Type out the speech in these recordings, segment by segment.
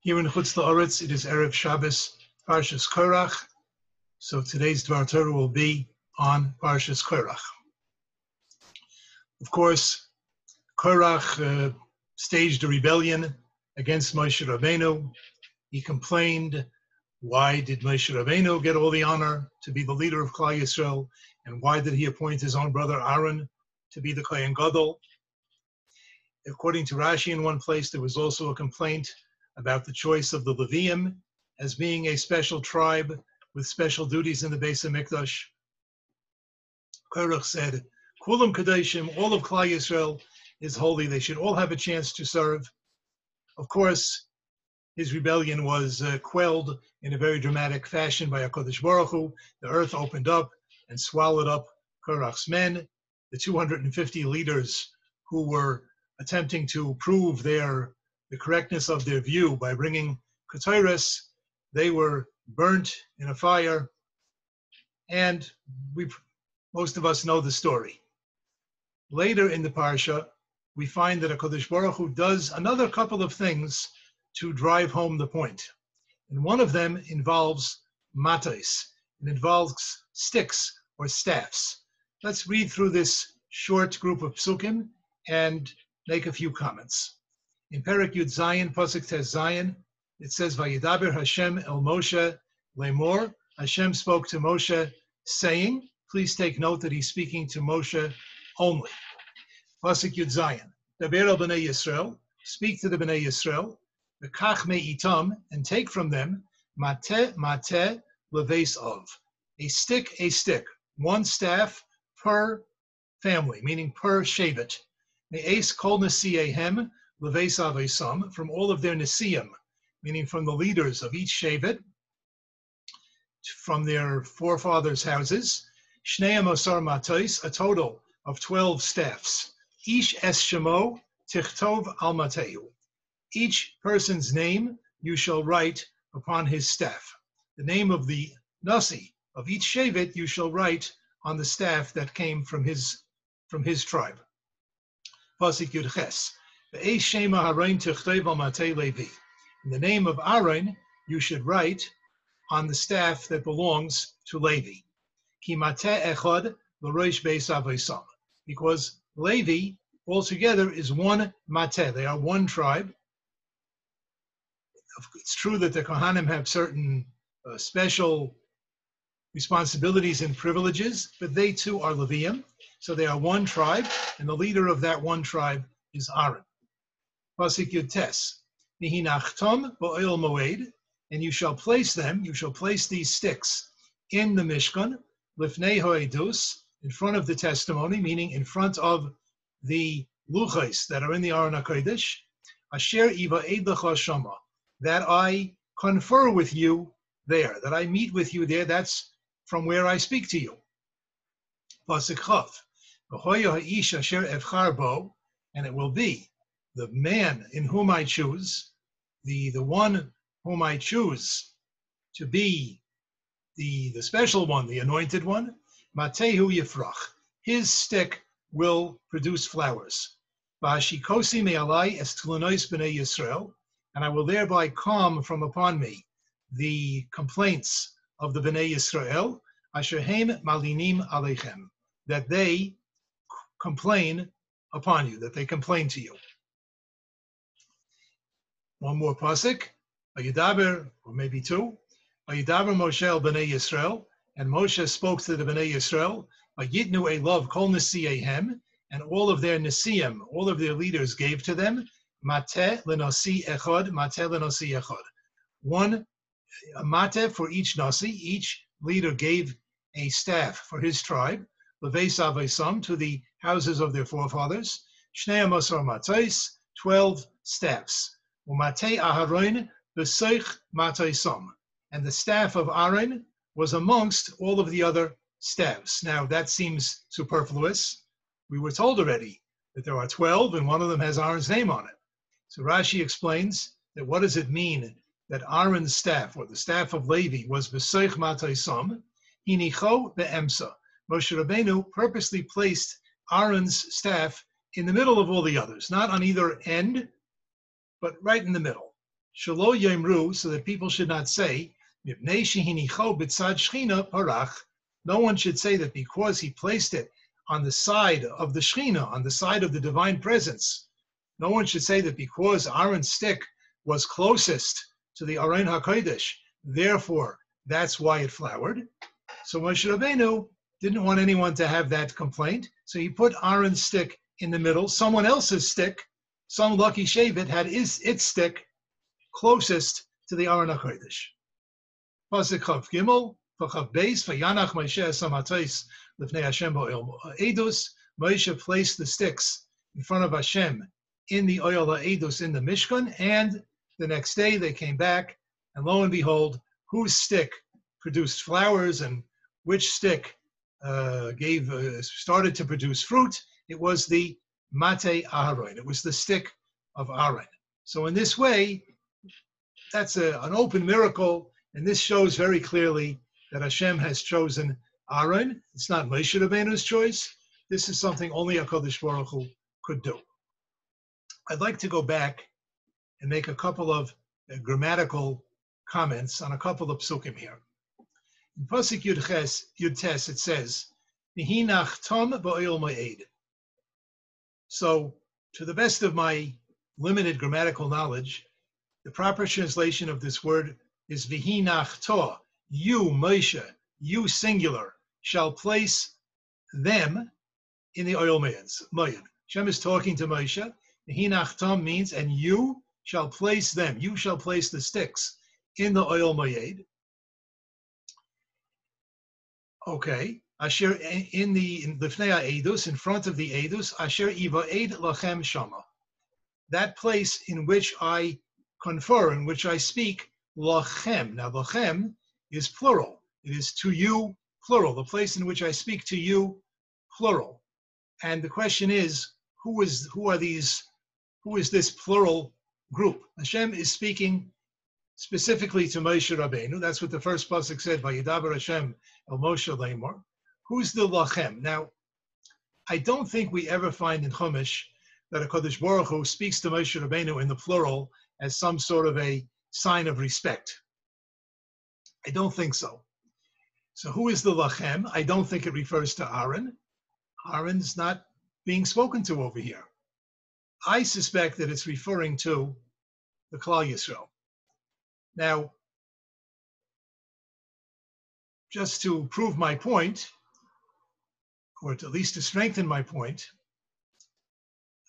Here in Chutz La'aretz, it is Erev Shabbos, Parshas Korach. So today's Dvar Torah will be on Parshas Korach. Of course, Korach uh, staged a rebellion against Moshe Rabbeinu. He complained, why did Moshe Rabbeinu get all the honor to be the leader of Klal Yisrael, and why did he appoint his own brother Aaron to be the Kohen Gadol? According to Rashi, in one place, there was also a complaint about the choice of the Levium as being a special tribe with special duties in the Beis Hamikdash. Korach said, Kulam Kadeshim, all of Klal Yisrael is holy. They should all have a chance to serve. Of course, his rebellion was uh, quelled in a very dramatic fashion by HaKadosh Baruch Hu. The earth opened up and swallowed up Korach's men. The 250 leaders who were attempting to prove their the correctness of their view by bringing Ketores. They were burnt in a fire, and we most of us know the story. Later in the parsha, we find that Hakadosh Baruch Hu does another couple of things to drive home the point, and one of them involves matais. It involves sticks or staffs. Let's read through this short group of psukim and make a few comments. In Perak Yud Zayin, Pasuk Tes Zayin, it says, Vayidaber Hashem el Moshe lemor. Hashem spoke to Moshe, saying, please take note that he's speaking to Moshe only. Pasuk Yud Zayin, Daber el Bnei Yisrael, speak to the Bnei Yisrael, the Kach itam, and take from them mate mate leves of, a stick, a stick, one staff per family, meaning per shevet. Me'es kol nesiyehem, Levesav from all of their Nisiim, meaning from the leaders of each Shevet, from their forefathers' houses, Shneim Osar Matais, a total of 12 staffs. Ish Es Shemo Tichtov Al Mateu. Each person's name you shall write upon his staff. The name of the Nasi of each Shevet you shall write on the staff that came from his from his tribe. Pasik Yud Ches. In the name of Aaron, you should write on the staff that belongs to Levi. Because Levi altogether is one mate. They are one tribe. It's true that the Kohanim have certain uh, special responsibilities and privileges, but they too are Levium. So they are one tribe, and the leader of that one tribe is Aaron. Pasik Yutes. And you shall place them, you shall place these sticks in the Mishkan, lifnei hoedus, in front of the testimony, meaning in front of the luchais that are in the Aron HaKodesh, asher iva shama, that I confer with you there, that I meet with you there, that's from where I speak to you. Pasik chav, and it will be the man in whom I choose, the, the one whom I choose to be the, the special one, the anointed one, Matehu Yifrach, his stick will produce flowers. Ba'ashikosi me'alai es b'nei Yisrael, and I will thereby calm from upon me the complaints of the b'nei Yisrael, asherhem malinim alechem, that they complain upon you, that they complain to you. One more pasuk. Vayidaber, or maybe two. Vayidaber Moshe el b'nei Yisrael, and Moshe spoke to the b'nei Yisrael. Vayitnu a love kol nesiyehem, and all of their nesiyim, all of their leaders gave to them. Mate lenasi echad, mate lenasi echad. One a mate for each nasi. Each leader gave a staff for his tribe. Leves avesam to the houses of their forefathers. Shnei amasar matais, twelve staffs. Umate Aharon Beseich Mataisom. And the staff of Aaron was amongst all of the other staffs. Now, that seems superfluous. We were told already that there are 12 and one of them has Aaron's name on it. So Rashi explains that what does it mean that Aaron's staff, or the staff of Levi, was Beseich Mataisom, Hinicho Be'emsa. Moshe Rabbeinu purposely placed Aaron's staff in the middle of all the others, not on either end, but right in the middle. Shalo Yemru, so that people should not say, no one should say that because he placed it on the side of the Shechina, on the side of the divine presence, no one should say that because Aaron's stick was closest to the Aron HaKodesh, therefore that's why it flowered. So Moshe Rabbeinu didn't want anyone to have that complaint, so he put Aaron's stick in the middle. Someone else's stick, some lucky Shavit, had his, its stick closest to the Aron HaKodesh. Pasuk Chav Gimel, Chav Beis, Vayanach Moshe Samatais Lifnei Hashem Edus. Moshe placed the sticks in front of Hashem in the oil Edus in the Mishkan, and the next day they came back, and lo and behold, whose stick produced flowers and which stick uh, gave uh, started to produce fruit? It was the Mate Aharon. It was the stick of Aaron. So in this way, that's a, an open miracle, and this shows very clearly that Hashem has chosen Aaron. It's not Moshe Rabbeinu's choice. This is something only HaKadosh Baruch Hu could do. I'd like to go back and make a couple of uh, grammatical comments on a couple of psukim here. In Pasuk Yud Ches, Yud Tes, it says, "Mihinach tom ba'oil ma'ed." So, to the best of my limited grammatical knowledge, the proper translation of this word is "Vihinach to." You, Moshe, you singular, shall place them in the oil mayad. Shem is talking to Moshe. Hinach tom means, and you shall place them, you shall place the sticks in the oil mayed. Okay. Asher in the in Lifnei Edus, in front of the Edus, Asher Ivaed Lachem Shama. That place in which I confer, in which I speak, Lachem. Now, Lachem is plural. It is to you, plural. The place in which I speak to you, plural. And the question is, who is who are these? Who is this plural group. Hashem is speaking specifically to Moshe Rabbeinu. That's what the first pasuk said, "Vayidaber Hashem el Moshe Lemor." Who's the lachem? Now, I don't think we ever find in Chumash that a Kodesh Baruch Hu speaks to Moshe Rabbeinu in the plural as some sort of a sign of respect. I don't think so. So, who is the lachem? I don't think it refers to Aaron. Aaron's not being spoken to over here. I suspect that it's referring to the Klal Yisrael. Now, just to prove my point, or at least to strengthen my point,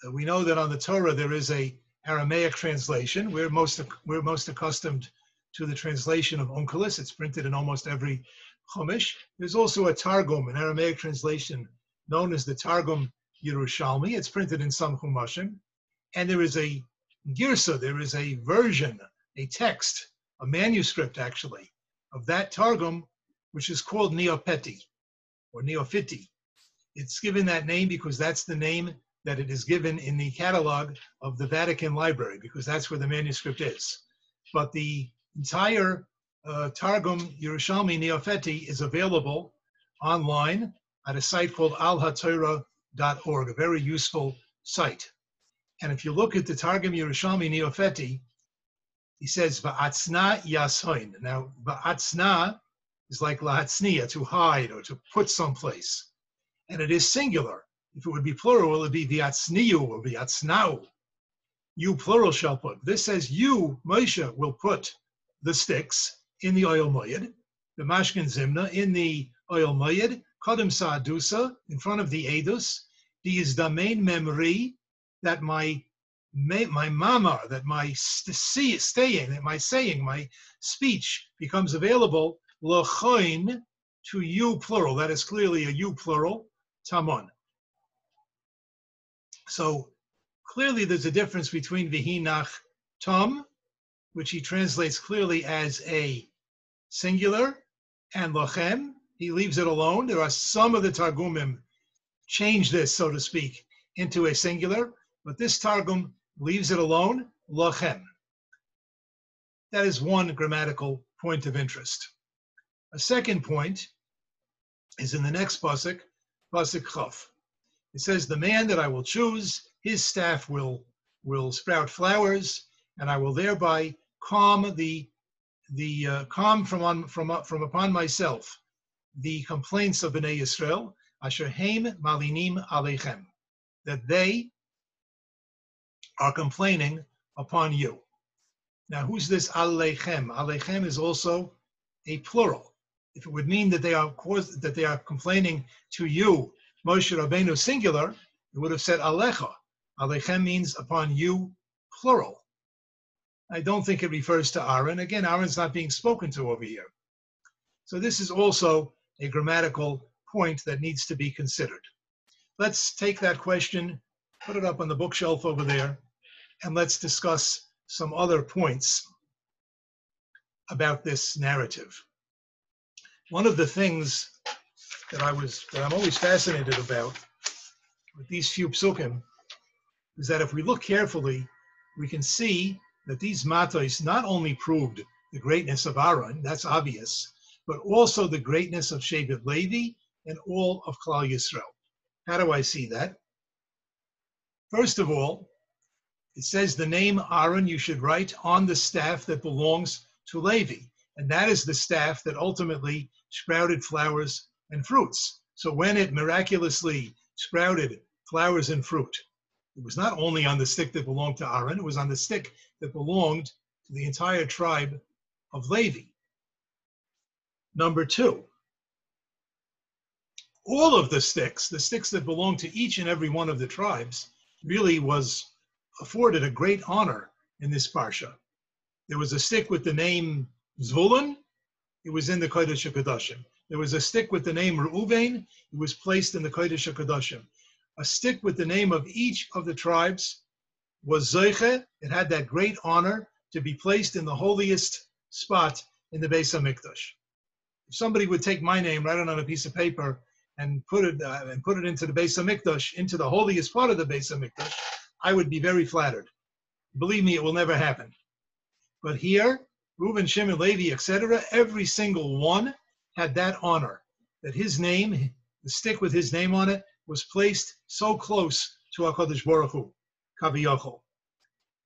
uh, we know that on the Torah there is a Aramaic translation. We're most we're most accustomed to the translation of Onkelos. It's printed in almost every Chumash. There's also a Targum, an Aramaic translation known as the Targum Yerushalmi. It's printed in some Chumashim. And there is a girsa, there is a version, a text, a manuscript actually, of that Targum, which is called Neopeti or Neophiti. It's given that name because that's the name that it is given in the catalog of the Vatican Library, because that's where the manuscript is. But the entire uh, Targum Yerushalmi Neopheti is available online at a site called alhatorah.org, a very useful site. And if you look at the Targum Yerushalmi Neopheti, he says va'atzna yasoin. Now va'atzna is like lahatzniya, to hide or to put someplace, and it is singular. If it would be plural, it would be v'atzniyu or v'atznau. You plural shall put. This says you, Moshe, will put the sticks in the oil moyed, the mashkin zimna in the oil moyed, Kadam Sa'adusa, in front of the Edus, the is the main memory that my my mama, that my st- staying, that my saying, my speech becomes available l'choin to you plural. That is clearly a you plural, tamon. So clearly there's a difference between vihinach tam which he translates clearly as a singular, and lochem, he leaves it alone. There are some of the Targumim change this, so to speak, into a singular, but this Targum leaves it alone, lochem. That is one grammatical point of interest. A second point is in the next pasuk, pasuk chaf. It says, "The man that I will choose, his staff will will sprout flowers, and I will thereby calm the the uh, calm from on from uh, from upon myself the complaints of Bnei Yisrael, asher heim malinim aleichem, that they are complaining upon you. Now, who's this aleichem? Aleichem is also a plural. If it would mean that they are that they are complaining to you, Moshe Rabbeinu singular, it would have said alecha. Aleichem means upon you, plural. I don't think it refers to Aaron. Again, Aaron's not being spoken to over here. So this is also a grammatical point that needs to be considered. Let's take that question, put it up on the bookshelf over there, and let's discuss some other points about this narrative. One of the things that I was that I'm always fascinated about with these few psukim is that if we look carefully, we can see that these matos not only proved the greatness of Aaron, that's obvious, but also the greatness of Shevet Levi and all of Klal Yisrael. How do I see that? First of all, it says the name Aaron you should write on the staff that belongs to Levi. And that is the staff that ultimately sprouted flowers and fruits. So when it miraculously sprouted flowers and fruit, it was not only on the stick that belonged to Aaron, it was on the stick that belonged to the entire tribe of Levi. Number two, all of the sticks, the sticks that belonged to each and every one of the tribes, really was afforded a great honor in this parsha. There was a stick with the name Zvulun, it was in the Kodesh HaKadoshim. There was a stick with the name Reuven, it was placed in the Kodesh HaKadoshim a stick with the name of each of the tribes was Zeiche. It had that great honor to be placed in the holiest spot in the Beis Hamikdash. If somebody would take my name, write it on a piece of paper, and put it uh, and put it into the Beis Hamikdash, into the holiest part of the Beis Hamikdash, I would be very flattered. Believe me, it will never happen. But here, Reuben, Shimon, Levi, etc., every single one had that honor that his name, the stick with his name on it, was placed so close to HaKadosh Baruch Hu, Kaviyachol.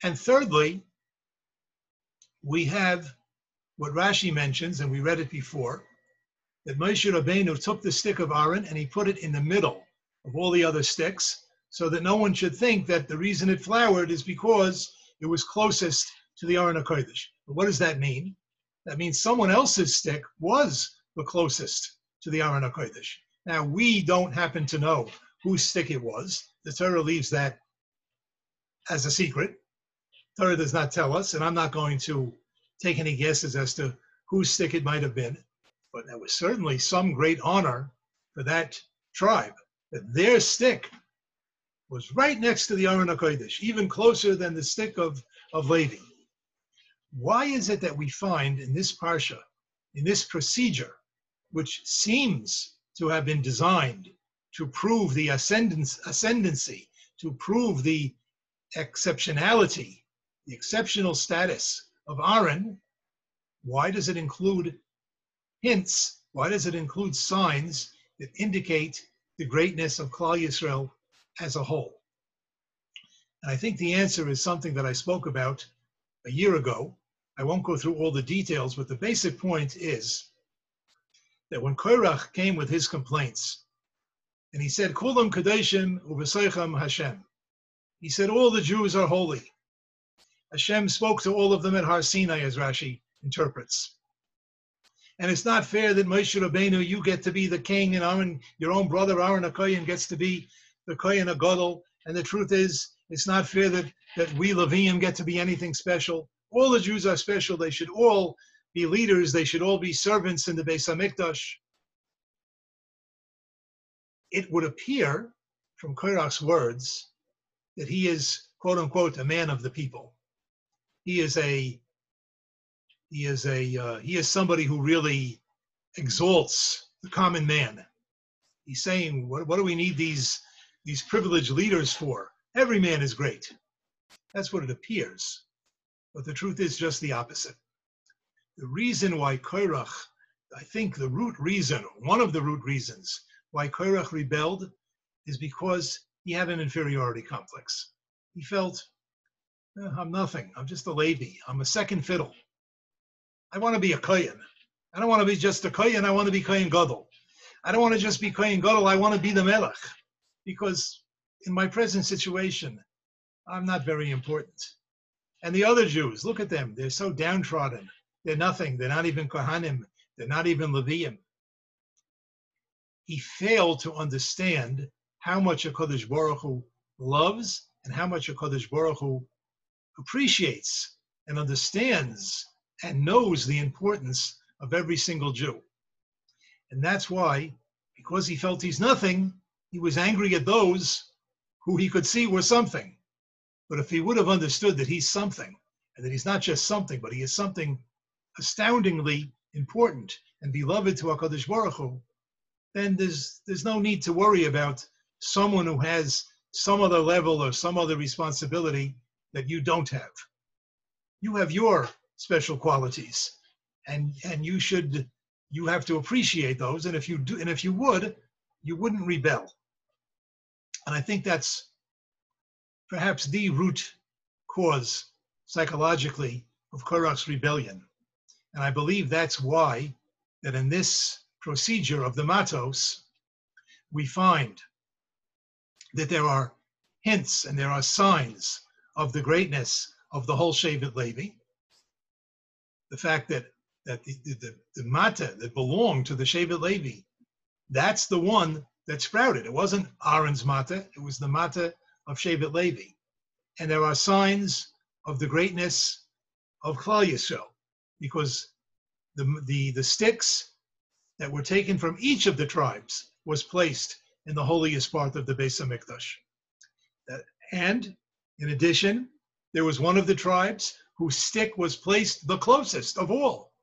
And thirdly, we have what Rashi mentions, and we read it before, that Moshe Rabbeinu took the stick of Aaron and he put it in the middle of all the other sticks, so that no one should think that the reason it flowered is because it was closest to the Aron HaKodesh. What does that mean? That means someone else's stick was the closest to the Aron HaKodesh. Now, we don't happen to know whose stick it was. The Torah leaves that as a secret. Torah does not tell us, and I'm not going to take any guesses as to whose stick it might have been. But there was certainly some great honor for that tribe that their stick was right next to the Aron HaKodesh, even closer than the stick of, of Levi. Why is it that we find in this parsha, in this procedure, which seems to have been designed to prove the ascendancy, to prove the exceptionality, the exceptional status of Aaron, why does it include hints? Why does it include signs that indicate the greatness of Klal Yisrael as a whole? And I think the answer is something that I spoke about a year ago. I won't go through all the details, but the basic point is that when Korach came with his complaints, and he said, Kulam Kadeshim Uvaseicham Hashem. He said, All the Jews are holy. Hashem spoke to all of them at Har Sinai, as Rashi interprets. And it's not fair that Moshe Rabbeinu, you get to be the king, and Aaron, your own brother Aaron Akoyan gets to be the Kohen Agadol. And the truth is, it's not fair that, that we Levium get to be anything special. All the Jews are special. They should all be leaders, they should all be servants in the Beis Hamikdash. It would appear from Korach's words that he is, quote unquote, a man of the people. He is a He is a uh, he is somebody who really exalts the common man. He's saying, what, what do we need these these privileged leaders for? Every man is great. That's what it appears. But the truth is just the opposite. The reason why Korach, I think the root reason, one of the root reasons why Korach rebelled is because he had an inferiority complex. He felt, eh, I'm nothing. I'm just a Levi. I'm a second fiddle. I want to be a Kohen. I don't want to be just a Kohen. I want to be Kohen Gadol. I don't want to just be Kohen Gadol. I want to be the Melech. Because in my present situation, I'm not very important. And the other Jews, look at them. They're so downtrodden. They're nothing. They're not even Kohanim. They're not even Leviim. He failed to understand how much a Kodesh Baruch Hu loves and how much a Kodesh Baruch Hu appreciates and understands and knows the importance of every single Jew. And that's why, because he felt he's nothing, he was angry at those who he could see were something. But if he would have understood that he's something, and that he's not just something, but he is something astoundingly important and beloved to HaKadosh Baruch Hu, then there's, there's no need to worry about someone who has some other level or some other responsibility that you don't have. You have your special qualities and and you should you have to appreciate those and if you do and if you would you wouldn't rebel and i think that's perhaps the root cause psychologically of korach's rebellion and i believe that's why that in this procedure of the matos we find that there are hints and there are signs of the greatness of the whole Shevet Levi the fact that that the, the, the mata that belonged to the Shevet Levi, that's the one that sprouted. It wasn't Aaron's mata, it was the mata of Shevet Levi. And there are signs of the greatness of Klal Yisrael, because the, the, the sticks that were taken from each of the tribes was placed in the holiest part of the Beis Hamikdash. Uh, and in addition, there was one of the tribes whose stick was placed the closest of all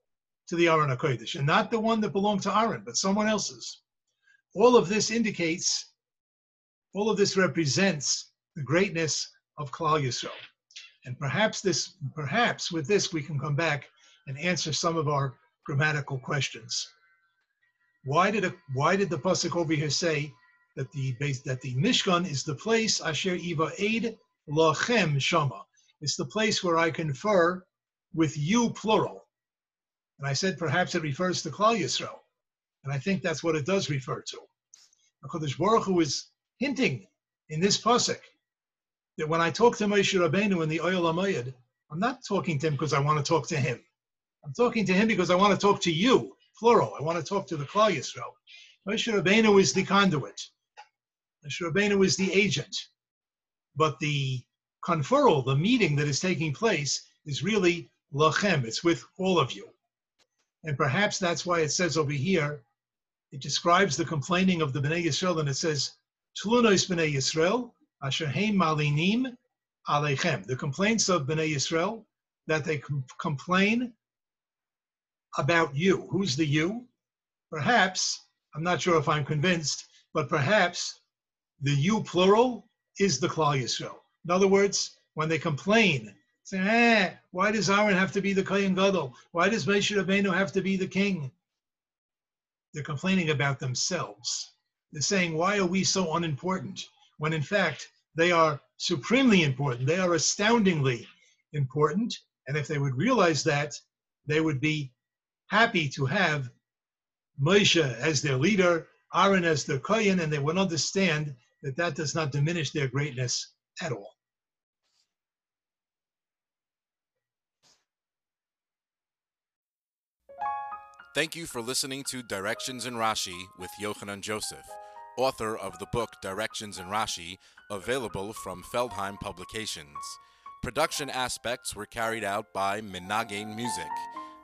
to the Aron HaKodesh, and not the one that belonged to Aaron, but someone else's. All of this indicates, all of this represents the greatness of Klal Yisrael. And perhaps this, perhaps with this, we can come back and answer some of our grammatical questions. Why did, it, why did the pasuk over here say that the that the Mishkan is the place Asher Iva Aid Lachem Shama? It's the place where I confer with you, plural. And I said perhaps it refers to Klal Yisrael. And I think that's what it does refer to. HaKadosh Baruch Hu is hinting in this pasuk that when I talk to Moshe Rabbeinu in the Oyel HaMoed, I'm not talking to him because I want to talk to him. I'm talking to him because I want to talk to you, plural. I want to talk to the Klal Yisrael. Moshe Rabbeinu is the conduit. Moshe Rabbeinu is the agent. But the conferral, the meeting that is taking place, is really lachem. It's with all of you. And perhaps that's why it says over here, it describes the complaining of the Bnei Yisrael, and it says, Tlunois Bnei Yisrael, asher heim malinim alechem. The complaints of Bnei Yisrael, that they com- complain about you. Who's the you? Perhaps, I'm not sure if I'm convinced, but perhaps the you plural is the Klal Yisrael. In other words, when they complain, say, eh, why does Aaron have to be the Kohen Gadol? Why does Moshe Rabbeinu have to be the king? They're complaining about themselves. They're saying, why are we so unimportant? When in fact, they are supremely important. They are astoundingly important. And if they would realize that, they would be happy to have Moshe as their leader, Aaron as their Kohen, and they would understand that that does not diminish their greatness at all. Thank you for listening to Directions in Rashi with Yochanan Joseph, author of the book Directions in Rashi, available from Feldheim Publications. Production aspects were carried out by Menagain Music.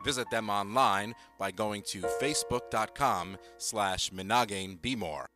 Visit them online by going to facebook.com slash More.